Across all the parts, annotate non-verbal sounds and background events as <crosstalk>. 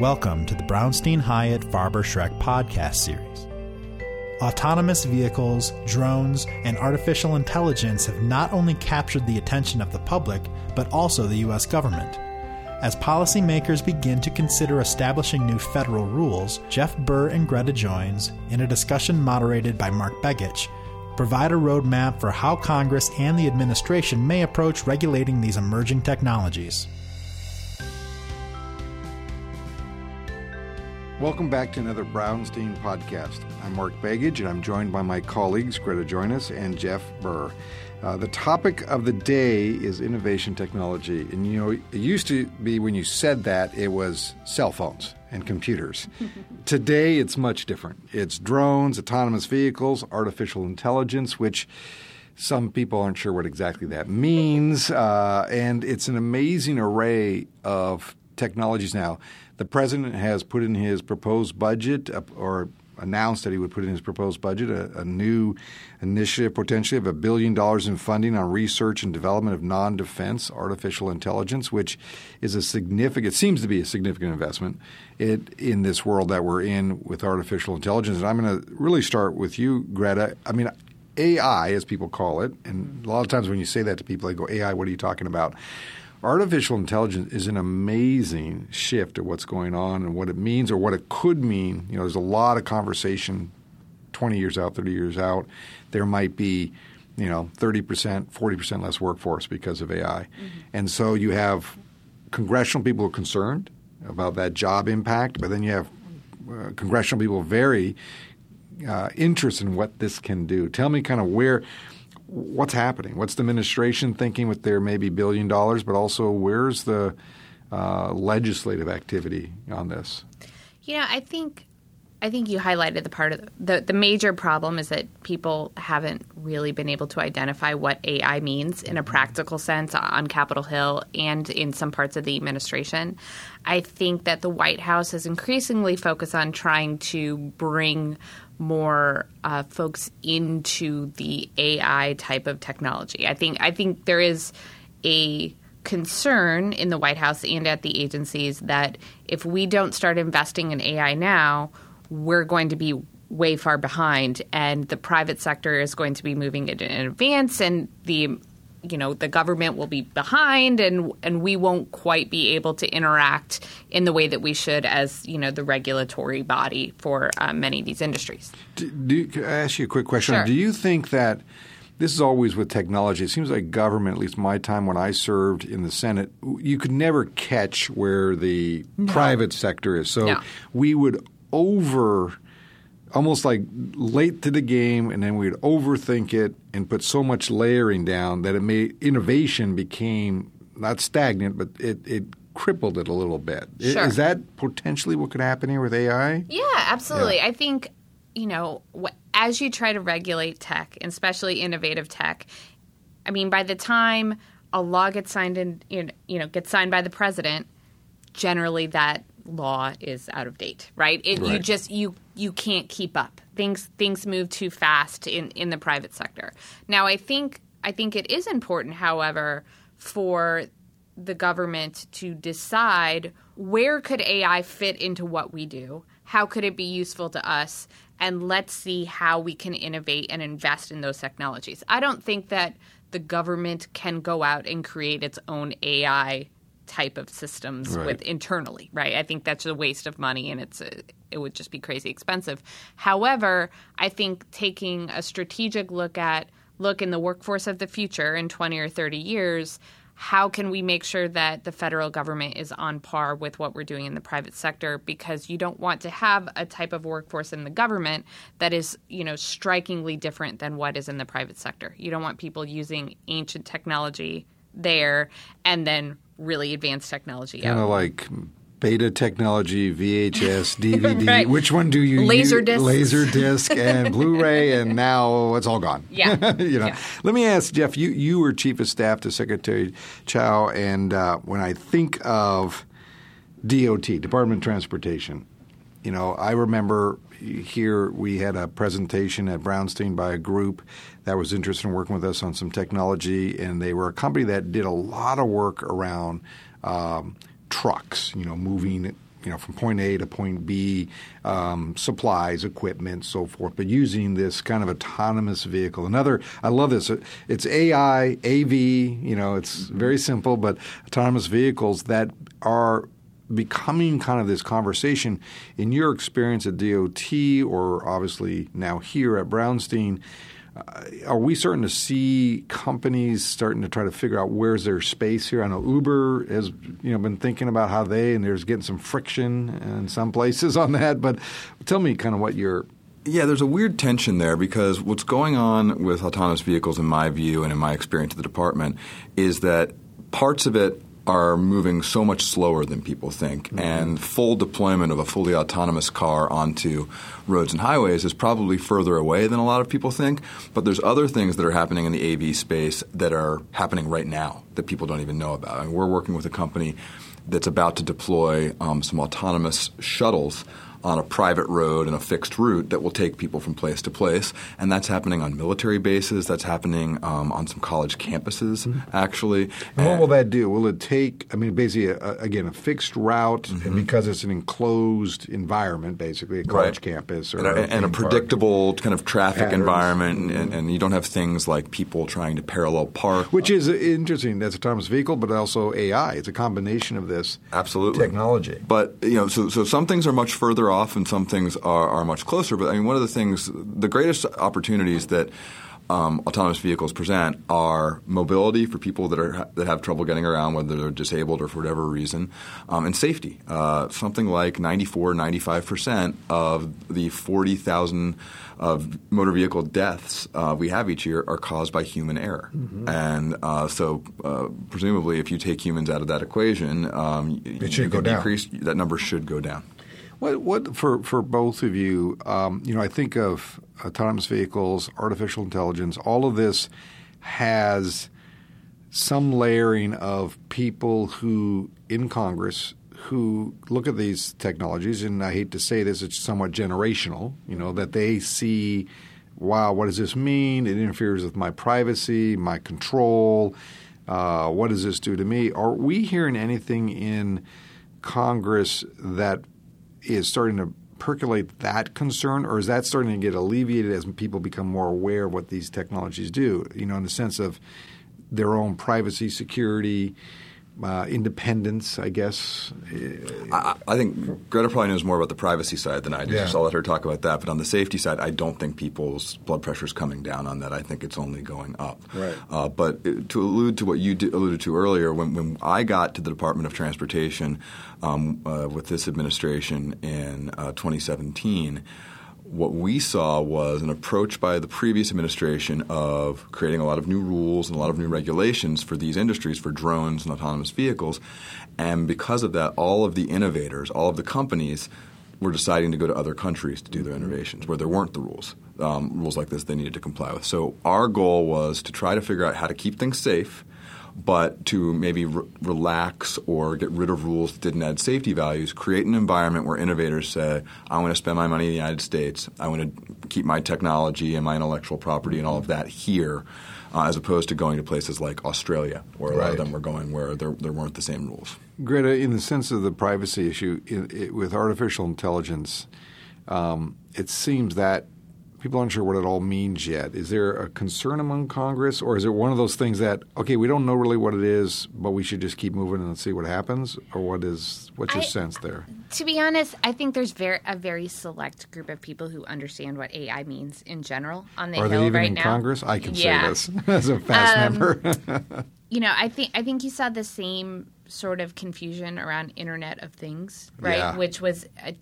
Welcome to the Brownstein Hyatt Farber Schreck podcast series. Autonomous vehicles, drones, and artificial intelligence have not only captured the attention of the public, but also the U.S. government. As policymakers begin to consider establishing new federal rules, Geoff Burr and Greta Joynes, in a discussion moderated by Mark Begich, provide a roadmap for how Congress and the administration may approach regulating these emerging technologies. Welcome back to another Brownstein podcast. I'm Mark Begich, and I'm joined by my colleagues Greta Joynes and Geoff Burr. Uh, the topic of the day is innovation technology. And you know, it used to be when you said that, it was cell phones and computers. <laughs> Today, it's much different. It's drones, autonomous vehicles, artificial intelligence, which some people aren't sure what exactly that means. Uh, and it's an amazing array of technologies now. The president has put in his proposed budget, uh, or announced that he would put in his proposed budget a, a new initiative potentially of a billion dollars in funding on research and development of non-defense artificial intelligence, which is a significant seems to be a significant investment it, in this world that we're in with artificial intelligence. And I'm going to really start with you, Greta. I mean. AI, as people call it, and a lot of times when you say that to people, they go, AI, what are you talking about? Artificial intelligence is an amazing shift of what's going on and what it means or what it could mean. You know, there's a lot of conversation 20 years out, 30 years out. There might be, you know, 30%, 40% less workforce because of AI. Mm-hmm. And so you have congressional people who are concerned about that job impact, but then you have uh, congressional people very uh, interested in what this can do. Tell me kind of where – what's happening? What's the administration thinking with their maybe billion dollars, but also where's the uh, legislative activity on this? You know, I think I think you highlighted the part of the, the, the major problem is that people haven't really been able to identify what AI means in a practical sense on Capitol Hill and in some parts of the administration. I think that the White House is increasingly focused on trying to bring more uh, folks into the AI type of technology. I think I think there is a concern in the White House and at the agencies that if we don't start investing in AI now, we're going to be way far behind, and the private sector is going to be moving it in advance, and the you know the government will be behind and and we won't quite be able to interact in the way that we should as you know the regulatory body for uh, many of these industries. Do, do, can I ask you a quick question? Sure. Do you think that this is always with technology. It seems like government, at least my time when I served in the Senate, you could never catch where the no. private sector is. So no. we would over almost like late to the game, and then we'd overthink it and put so much layering down that it made innovation became not stagnant, but it, it crippled it a little bit. Sure. Is that potentially what could happen here with AI? Yeah, absolutely. Yeah. I think you know as you try to regulate tech, especially innovative tech. I mean, by the time a law gets signed in, you know, gets signed by the president, generally that law is out of date, right? It, right? You just you you can't keep up. Things things move too fast in in the private sector. Now, I think I think it is important, however, for the government to decide where could AI fit into what we do? How could it be useful to us? And let's see how we can innovate and invest in those technologies. I don't think that the government can go out and create its own AI type of systems right. with internally, right? I think that's a waste of money and it's a, it would just be crazy expensive. However, I think taking a strategic look at look in the workforce of the future in 20 or 30 years, how can we make sure that the federal government is on par with what we're doing in the private sector because you don't want to have a type of workforce in the government that is you know strikingly different than what is in the private sector you don't want people using ancient technology there and then really advanced technology. Kind of like beta technology, VHS, <laughs> DVD. right. Which one do you Laser use? disc. Laser disc and <laughs> Blu-ray, and now it's all gone. Yeah. <laughs> you know. Yeah. Let me ask Geoff. You you were chief of staff to Secretary Chao, and uh, when I think of DOT, Department of Transportation, you know, I remember here we had a presentation at Brownstein by a group that was interested in working with us on some technology, and they were a company that did a lot of work around um, trucks, you know, moving you know, from point A to point B, um, supplies, equipment, so forth, but using this kind of autonomous vehicle. Another, I love this. It's AI, AV, you know, it's very simple, but autonomous vehicles that are becoming kind of this conversation. In your experience at DOT, or obviously now here at Brownstein, Uh, are we starting to see companies starting to try to figure out where's their space here? I know Uber has you know been thinking about how they and there's getting some friction in some places on that. But tell me kind of what your yeah, there's a weird tension there because what's going on with autonomous vehicles, in my view and in my experience at the department, is that parts of it are moving so much slower than people think. Mm-hmm. And full deployment of a fully autonomous car onto roads and highways is probably further away than a lot of people think. But there's other things that are happening in the AV space that are happening right now that people don't even know about. I And we're working with a company that's about to deploy um, some autonomous shuttles on a private road and a fixed route that will take people from place to place. And that's happening on military bases. That's happening um, on some college campuses, mm-hmm. actually. And what will that do? Will it take, I mean, basically, a, again, a fixed route, mm-hmm. and because it's an enclosed environment, basically, a college right. campus or and a, and a predictable kind of traffic Patterns. environment, and, and, you don't have things like people trying to parallel park. Which is interesting. That's a autonomous vehicle, but also AI. It's a combination of this Absolutely. technology. But, you know, so, so some things are much further off and some things are, are much closer. But I mean, one of the things, the greatest opportunities that um, autonomous vehicles present are mobility for people that are that have trouble getting around, whether they're disabled or for whatever reason, um, and safety. Uh, something like 94, 95 percent of the 40,000 of motor vehicle deaths uh, we have each year are caused by human error, mm-hmm. and uh, so uh, presumably, if you take humans out of that equation, um, it should go decrease, down. That number should go down. What, what for for both of you? Um, you know, I think of autonomous vehicles, artificial intelligence. All of this has some layering of people who in Congress who look at these technologies, and I hate to say this, it's somewhat generational. You know that they see, wow, what does this mean? It interferes with my privacy, my control. Uh, what does this do to me? Are we hearing anything in Congress that is starting to percolate that concern, or is that starting to get alleviated as people become more aware of what these technologies do? You know, in the sense of their own privacy, security, uh, independence, I guess. I, I, think Greta probably knows more about the privacy side than I do, yeah. so I'll let her talk about that. But on the safety side, I don't think people's blood pressure is coming down on that. I think it's only going up. Right. Uh, but to allude to what you alluded to earlier, when, when I got to the Department of Transportation um, uh, with this administration in uh, 2017, what we saw was an approach by the previous administration of creating a lot of new rules and a lot of new regulations for these industries, for drones and autonomous vehicles. And because of that, all of the innovators, all of the companies, were deciding to go to other countries to do their innovations where there weren't the rules. Um, rules like this they needed to comply with. So our goal was to try to figure out how to keep things safe but to maybe re- relax or get rid of rules that didn't add safety values, create an environment where innovators say, I want to spend my money in the United States, I want to keep my technology and my intellectual property and all of that here. Uh, as opposed to going to places like Australia, where a lot of them were going where there, there weren't the same rules. Greta, in the sense of the privacy issue, it, it, with artificial intelligence, um, it seems that people aren't sure what it all means yet. Is there a concern among Congress, or is it one of those things that okay, we don't know really what it is, but we should just keep moving and see what happens, or what is what's your I, sense there? To be honest, I think there's very a very select group of people who understand what AI means in general on the Are Hill they even right in now. Congress? I can yeah. say this <laughs> as a past um, member. <laughs> you know, I think I think you saw the same sort of confusion around Internet of Things, right? Yeah. Which was a,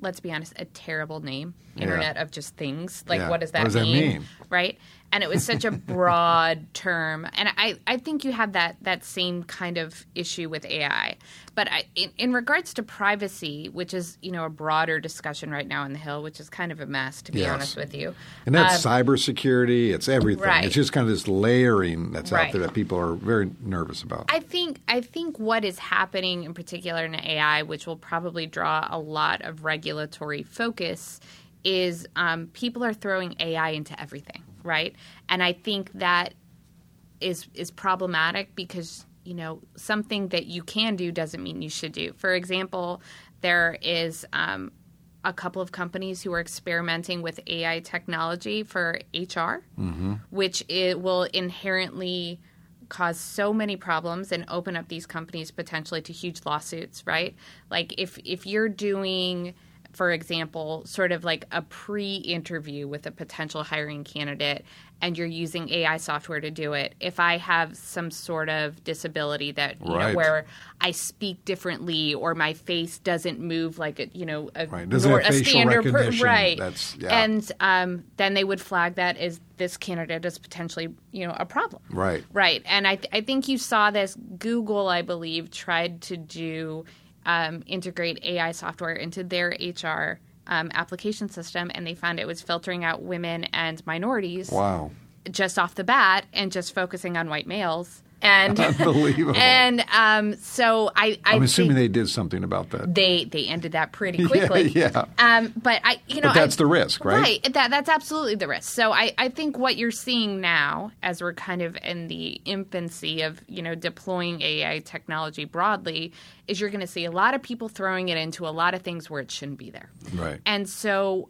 let's be honest, a terrible name. Internet yeah. of just things. Like, yeah. what does that what does mean? That mean? Right? And it was such a broad <laughs> term. And I, I think you have that, that same kind of issue with AI. But I, in, in, regards to privacy, which is, you know, a broader discussion right now in the Hill, which is kind of a mess, to be yes. honest with you. And that's um, cybersecurity. It's everything. Right. It's just kind of this layering that's right. out there that people are very nervous about. I think I think what is happening in particular in AI, which will probably draw a lot of regulatory focus, is um, people are throwing AI into everything, right? And I think that is is problematic because you know, something that you can do doesn't mean you should do. For example, there is um, a couple of companies who are experimenting with AI technology for HR, mm-hmm. which it will inherently cause so many problems and open up these companies potentially to huge lawsuits, right? Like if if you're doing for example, sort of like a pre interview with a potential hiring candidate and you're using AI software to do it, if I have some sort of disability that you right. know where I speak differently or my face doesn't move like a you know a, right. nor, a standard per, right, yeah. and um, then they would flag that as this candidate is potentially you know a problem, right, right, and I th- I think you saw this. Google I believe tried to do um, integrate AI software into their HR um, application system, and they found it was filtering out women and minorities. Wow. Just off the bat, and just focusing on white males. And <laughs> unbelievable. And um, so I, I am assuming they did something about that. They they ended that pretty quickly. <laughs> yeah. yeah. Um, but I, you know, but that's I, the risk, right? Right. That that's absolutely the risk. So I, I think what you're seeing now, as we're kind of in the infancy of you know deploying AI technology broadly, is you're going to see a lot of people throwing it into a lot of things where it shouldn't be there. Right. And so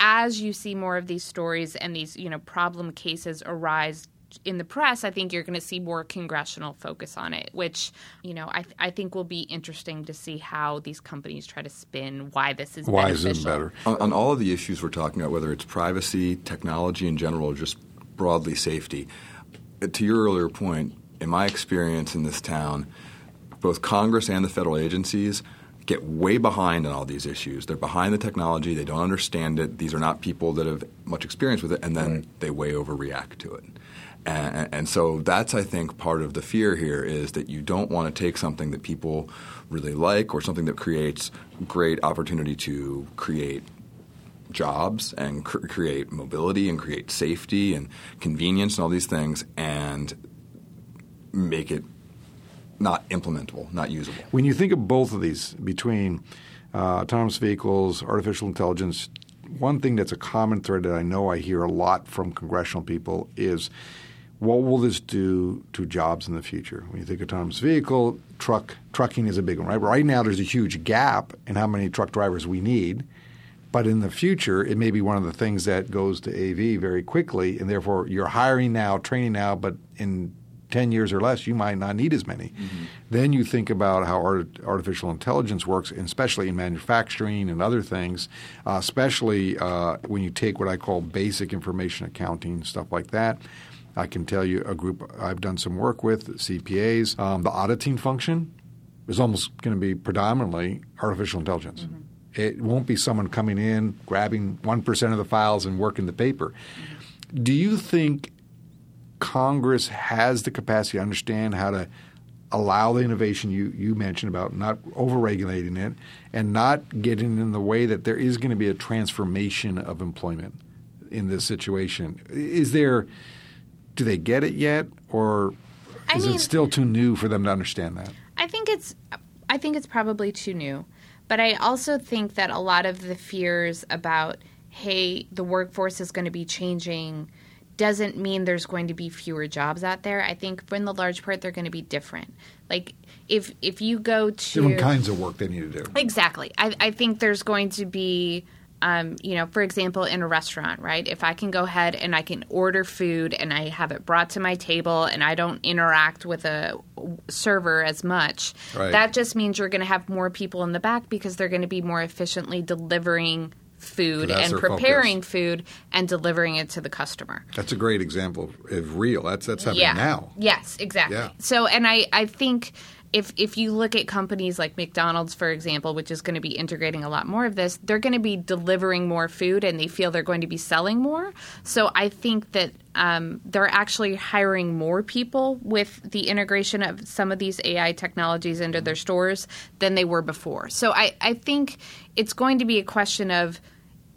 as you see more of these stories and these you know problem cases arise in the press, I think you're going to see more congressional focus on it, which you know I, I think will be interesting to see how these companies try to spin why this is why beneficial. is it better on, on all of the issues we're talking about, whether it's privacy, technology in general, or just broadly safety. To your earlier point, in my experience in this town, both Congress and the federal agencies get way behind on all these issues. They're behind the technology. They don't understand it. These are not people that have much experience with it, and then right. they way overreact to it. And, and, so that's, I think, part of the fear here is that you don't want to take something that people really like or something that creates great opportunity to create jobs and cr- create mobility and create safety and convenience and all these things and make it not implementable, not usable. When you think of both of these between uh, autonomous vehicles, artificial intelligence, one thing that's a common thread that I know I hear a lot from congressional people is – what will this do to jobs in the future? When you think autonomous vehicle, truck trucking is a big one, right? Right now, there's a huge gap in how many truck drivers we need, but in the future, it may be one of the things that goes to AV very quickly, and therefore you're hiring now, training now, but in 10 years or less, you might not need as many. Mm-hmm. Then you think about how art, artificial intelligence works, especially in manufacturing and other things, uh, especially uh, when you take what I call basic information accounting, stuff like that. I can tell you a group I've done some work with, CPAs. Um, the auditing function is almost going to be predominantly artificial intelligence. Mm-hmm. It won't be someone coming in, grabbing 1% of the files and working the paper. Mm-hmm. Do you think Congress has the capacity to understand how to allow the innovation you, you mentioned about not overregulating it and not getting in the way that there is going to be a transformation of employment in this situation? Is there – do they get it yet, or is I mean, it still too new for them to understand that? I think it's I think it's probably too new, but I also think that a lot of the fears about hey, the workforce is going to be changing doesn't mean there's going to be fewer jobs out there. I think for in the large part they're going to be different. Like if if you go to different kinds of work they need to do. Exactly. I, I think there's going to be um, you know, for example, in a restaurant, right? If I can go ahead and I can order food and I have it brought to my table and I don't interact with a server as much, right. that just means you're going to have more people in the back because they're going to be more efficiently delivering food and preparing focus. food and delivering it to the customer. That's a great example of real. That's that's happening yeah. now. Yes, exactly. Yeah. So, and I I think if if you look at companies like McDonald's, for example, which is going to be integrating a lot more of this, they're going to be delivering more food, and they feel they're going to be selling more. So I think that um, they're actually hiring more people with the integration of some of these AI technologies into their stores than they were before. So I, I think it's going to be a question of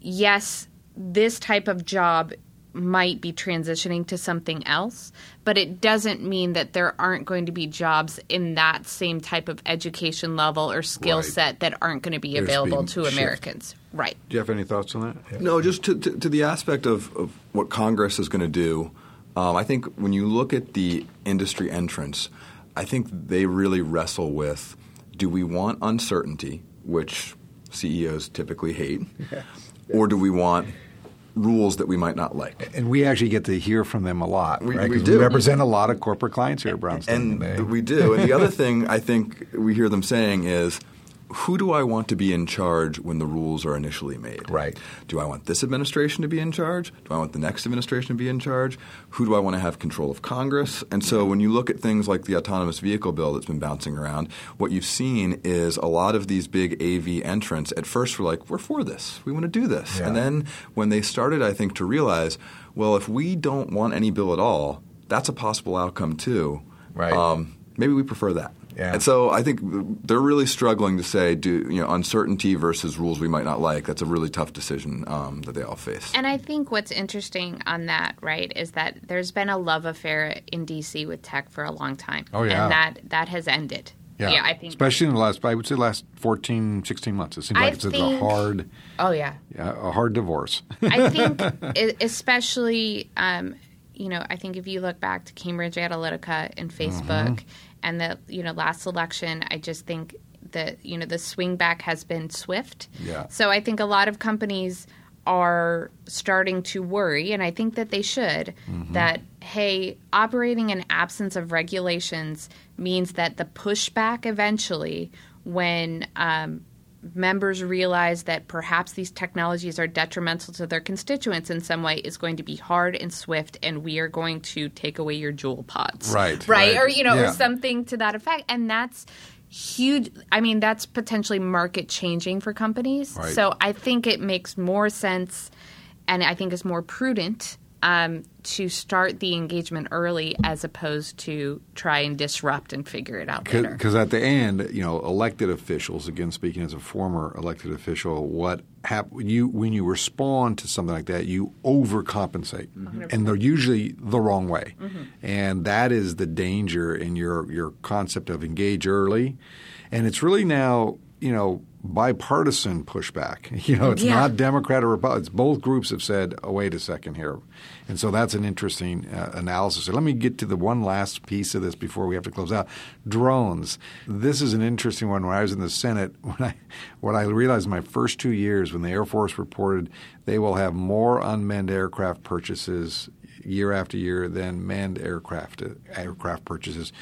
yes, this type of job might be transitioning to something else, but it doesn't mean that there aren't going to be jobs in that same type of education level or skill right. set that aren't going to be There's available to shift. Americans. Right. Do you have any thoughts on that? Yeah. No, just to, to, to, the aspect of, of what Congress is going to do. Um, I think when you look at the industry entrance, I think they really wrestle with do we want uncertainty, which CEOs typically hate, <laughs> yeah. or do we want rules that we might not like. And we actually get to hear from them a lot. We, right? we do. We represent a lot of corporate clients here at Brownstein. And eh? we do. And the other thing I think we hear them saying is – who do I want to be in charge when the rules are initially made? Right. Do I want this administration to be in charge? Do I want the next administration to be in charge? Who do I want to have control of Congress? And so when you look at things like the autonomous vehicle bill that's been bouncing around, what you've seen is a lot of these big AV entrants at first were like, we're for this. We want to do this. Yeah. And then when they started, I think, to realize, well, if we don't want any bill at all, that's a possible outcome too. Right. Um, maybe we prefer that. Yeah. And so I think they're really struggling to say, do you know, uncertainty versus rules we might not like. That's a really tough decision um, that they all face. And I think what's interesting on that, right, is that there's been a love affair in DC with tech for a long time. Oh yeah, and that that has ended. Yeah. yeah, I think especially in the last, I would say, last 14, 16 months. It seems like I it's think, a hard. Oh yeah. Yeah, a hard divorce. I think, <laughs> especially. Um, you know, I think if you look back to Cambridge Analytica and Facebook mm-hmm. and the you know last election, I just think that you know the swing back has been swift. Yeah. So I think a lot of companies are starting to worry, and I think that they should, mm-hmm. that, hey, operating in absence of regulations means that the pushback eventually, when um, members realize that perhaps these technologies are detrimental to their constituents in some way is going to be hard and swift and we are going to take away your Juul pods right right, right. or you know yeah. or something to that effect and that's huge i mean that's potentially market changing for companies right. so i think it makes more sense and i think it's more prudent um, to start the engagement early as opposed to try and disrupt and figure it out later. Because at the end, you know, elected officials, again speaking as a former elected official, what hap- you when you respond to something like that, you overcompensate, mm-hmm. and they're usually the wrong way, mm-hmm. and that is the danger in your your concept of engage early, and it's really now you know bipartisan pushback. <laughs> You know, it's yeah. not Democrat or Republican. Both groups have said, "Oh, wait a second here," and so that's an interesting uh, analysis. So let me get to the one last piece of this before we have to close out. Drones. This is an interesting one. When I was in the Senate, <laughs> when I what I realized in my first two years, when the Air Force reported they will have more unmanned aircraft purchases year after year than manned aircraft aircraft purchases,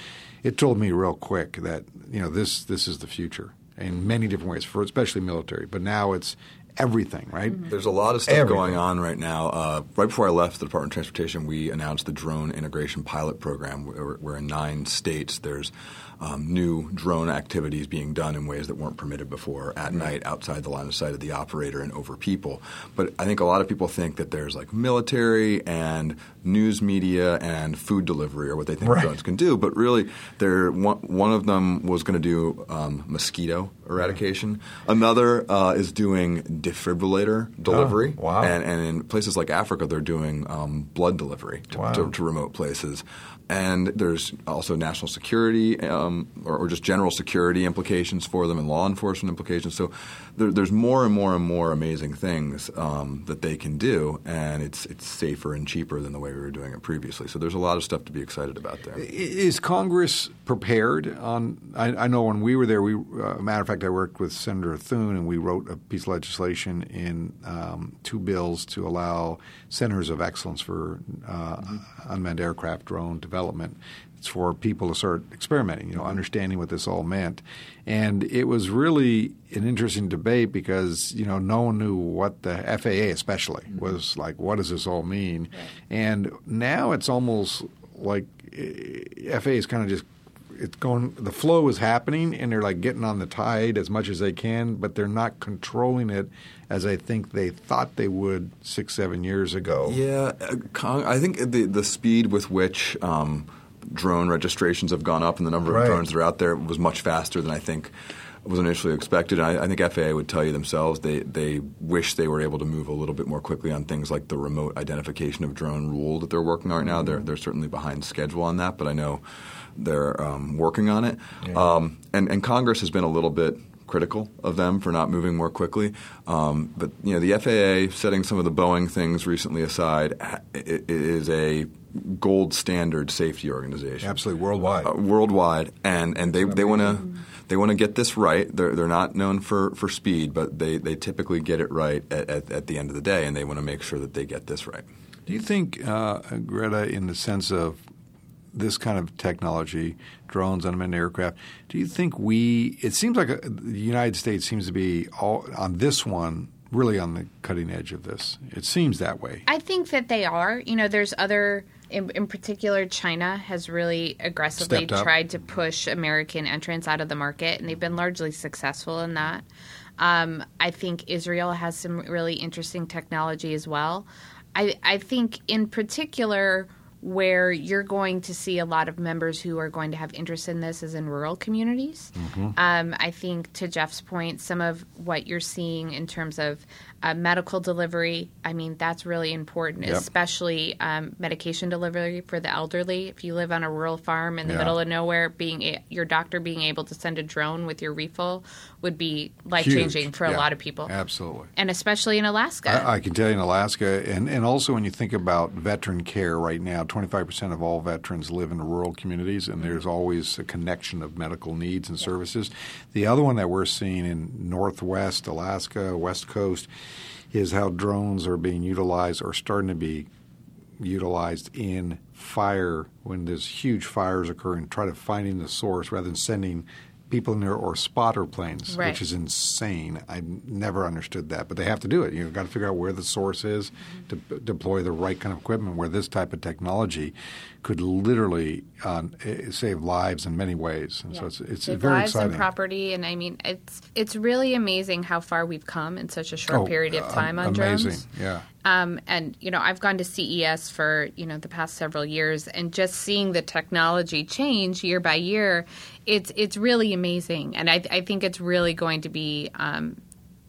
it told me real quick that you know this this is the future in many different ways, for especially military. But now it's everything, right? Mm-hmm. There's a lot of stuff everything. going on right now. Uh, right before I left the Department of Transportation, we announced the drone integration pilot program. We're in nine states there's um, new drone activities being done in ways that weren't permitted before at night outside the line of sight of the operator and over people. But I think a lot of people think that there's like military and news media and food delivery are what they think right. drones can do. But really, they're, one, one of them was going to do um, mosquito eradication. Another uh, is doing defibrillator delivery. Oh, wow. And, and, in places like Africa, they're doing um, blood delivery to, wow. to, to remote places and there's also national security um, or, or, just general security implications for them and law enforcement implications. So there, there's more and more and more amazing things um, that they can do, and it's it's safer and cheaper than the way we were doing it previously. So there's a lot of stuff to be excited about there. Is Congress prepared on? I, I know when we were there, we uh, matter of fact, I worked with Senator Thune, and we wrote a piece of legislation in um, two bills to allow centers of excellence for uh, mm-hmm. unmanned aircraft drone development. It's for people to start experimenting, you know, understanding what this all meant. And it was really an interesting debate because, you know, no one knew what the FAA especially mm-hmm. was like, what does this all mean? And now it's almost like eh, FAA is kind of just it's going the flow is happening and they're like getting on the tide as much as they can but they're not controlling it as i think they thought they would six seven years ago yeah uh, i think the the speed with which um, drone registrations have gone up and the number right. of drones that are out there was much faster than i think was initially expected. And I, I, think FAA would tell you themselves they, they wish they were able to move a little bit more quickly on things like the remote identification of drone rule that they're working on right now. They're, they're certainly behind schedule on that, but I know they're um, working on it. Yeah. Um, and, and Congress has been a little bit critical of them for not moving more quickly. Um, but you know, the FAA, setting some of the Boeing things recently aside, it, it is a gold standard safety organization. Absolutely, worldwide. Uh, worldwide, and and they they want to they want to get this right. They're they're not known for, for speed, but they, they typically get it right at, at, at the end of the day, and they want to make sure that they get this right. Do you think, uh, Greta, in the sense of this kind of technology, drones, unmanned aircraft, do you think we? It seems like a, uh, the United States seems to be all on this one really on the cutting edge of this. It seems that way. I think that they are. You know, there's other. In, in particular, China has really aggressively tried to push American entrants out of the market, and they've been largely successful in that. Um, I think Israel has some really interesting technology as well. I, I think, in particular, where you're going to see a lot of members who are going to have interest in this is in rural communities. Mm-hmm. Um, I think, to Geoff's point, some of what you're seeing in terms of uh, medical delivery, I mean, that's really important, yep. especially um, medication delivery for the elderly. If you live on a rural farm in the yeah. middle of nowhere, being a, your doctor being able to send a drone with your refill would be life changing for yeah. a lot of people. Absolutely. And especially in Alaska. I, I, can tell you in Alaska, and, and also when you think about veteran care right now, 25% of all veterans live in rural communities, and there's always a connection of medical needs and yeah. services. The other one that we're seeing in Northwest Alaska, West Coast, is how drones are being utilized or starting to be utilized in fire when there's huge fires occurring, try to finding the source rather than sending people in there or spotter planes, right. which is insane. I never understood that, but they have to do it. You've got to figure out where the source is mm-hmm. to deploy the right kind of equipment. Where this type of technology could literally uh, save lives in many ways. And yeah. so it's, it's save very lives exciting. and property, and I mean it's it's really amazing how far we've come in such a short oh, period of time uh, on amazing. drones. Yeah. Um, and you know, I've gone to CES for you know the past several years, and just seeing the technology change year by year, it's it's really amazing, and I, I think it's really going to be um,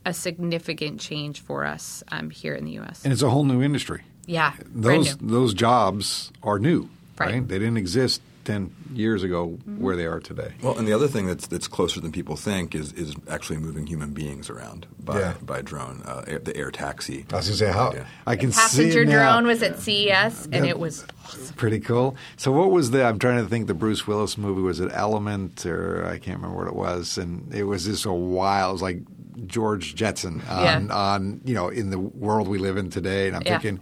a significant change for us um, here in the U.S. And it's a whole new industry. Yeah, those those jobs are new, right? right? They didn't exist 10 years ago mm-hmm. where they are today. Well, and the other thing that's that's closer than people think is is actually moving human beings around by yeah. by drone, uh, air, the air taxi. I was going to say how I can the passenger drone was at CES and it was awesome. pretty cool. So what was the? I'm trying to think. The Bruce Willis movie was it Element or I can't remember what it was, and it was just a wild. It was like George Jetson on, yeah. on you know in the world we live in today, and I'm yeah. thinking.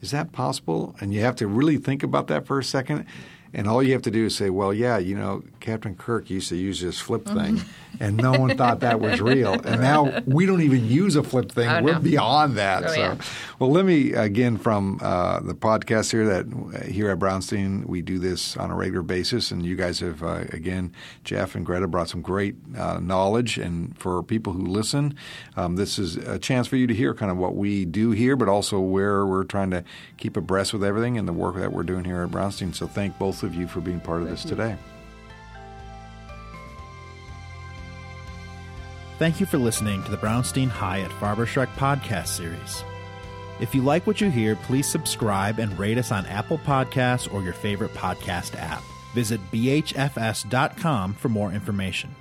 Is that possible? And you have to really think about that for a second. And all you have to do is say, well, yeah, you know, Captain Kirk used to use this flip thing, mm-hmm. and no one thought that was real. And now we don't even use a flip thing. Oh, We're no. beyond that. Oh, so, yeah. well, let me again from uh, the podcast here that here at Brownstein we do this on a regular basis, and you guys have uh, again, Geoff and Greta brought some great uh, knowledge, and for people who listen, um, this is a chance for you to hear kind of what we do here, but also where we're trying to keep abreast with everything and the work that we're doing here at Brownstein. So, thank both of you for being part of this today. Thank you for listening to the Brownstein Hyatt Farber Schreck podcast series. If you like what you hear, please subscribe and rate us on Apple Podcasts or your favorite podcast app. Visit bhfs.com for more information.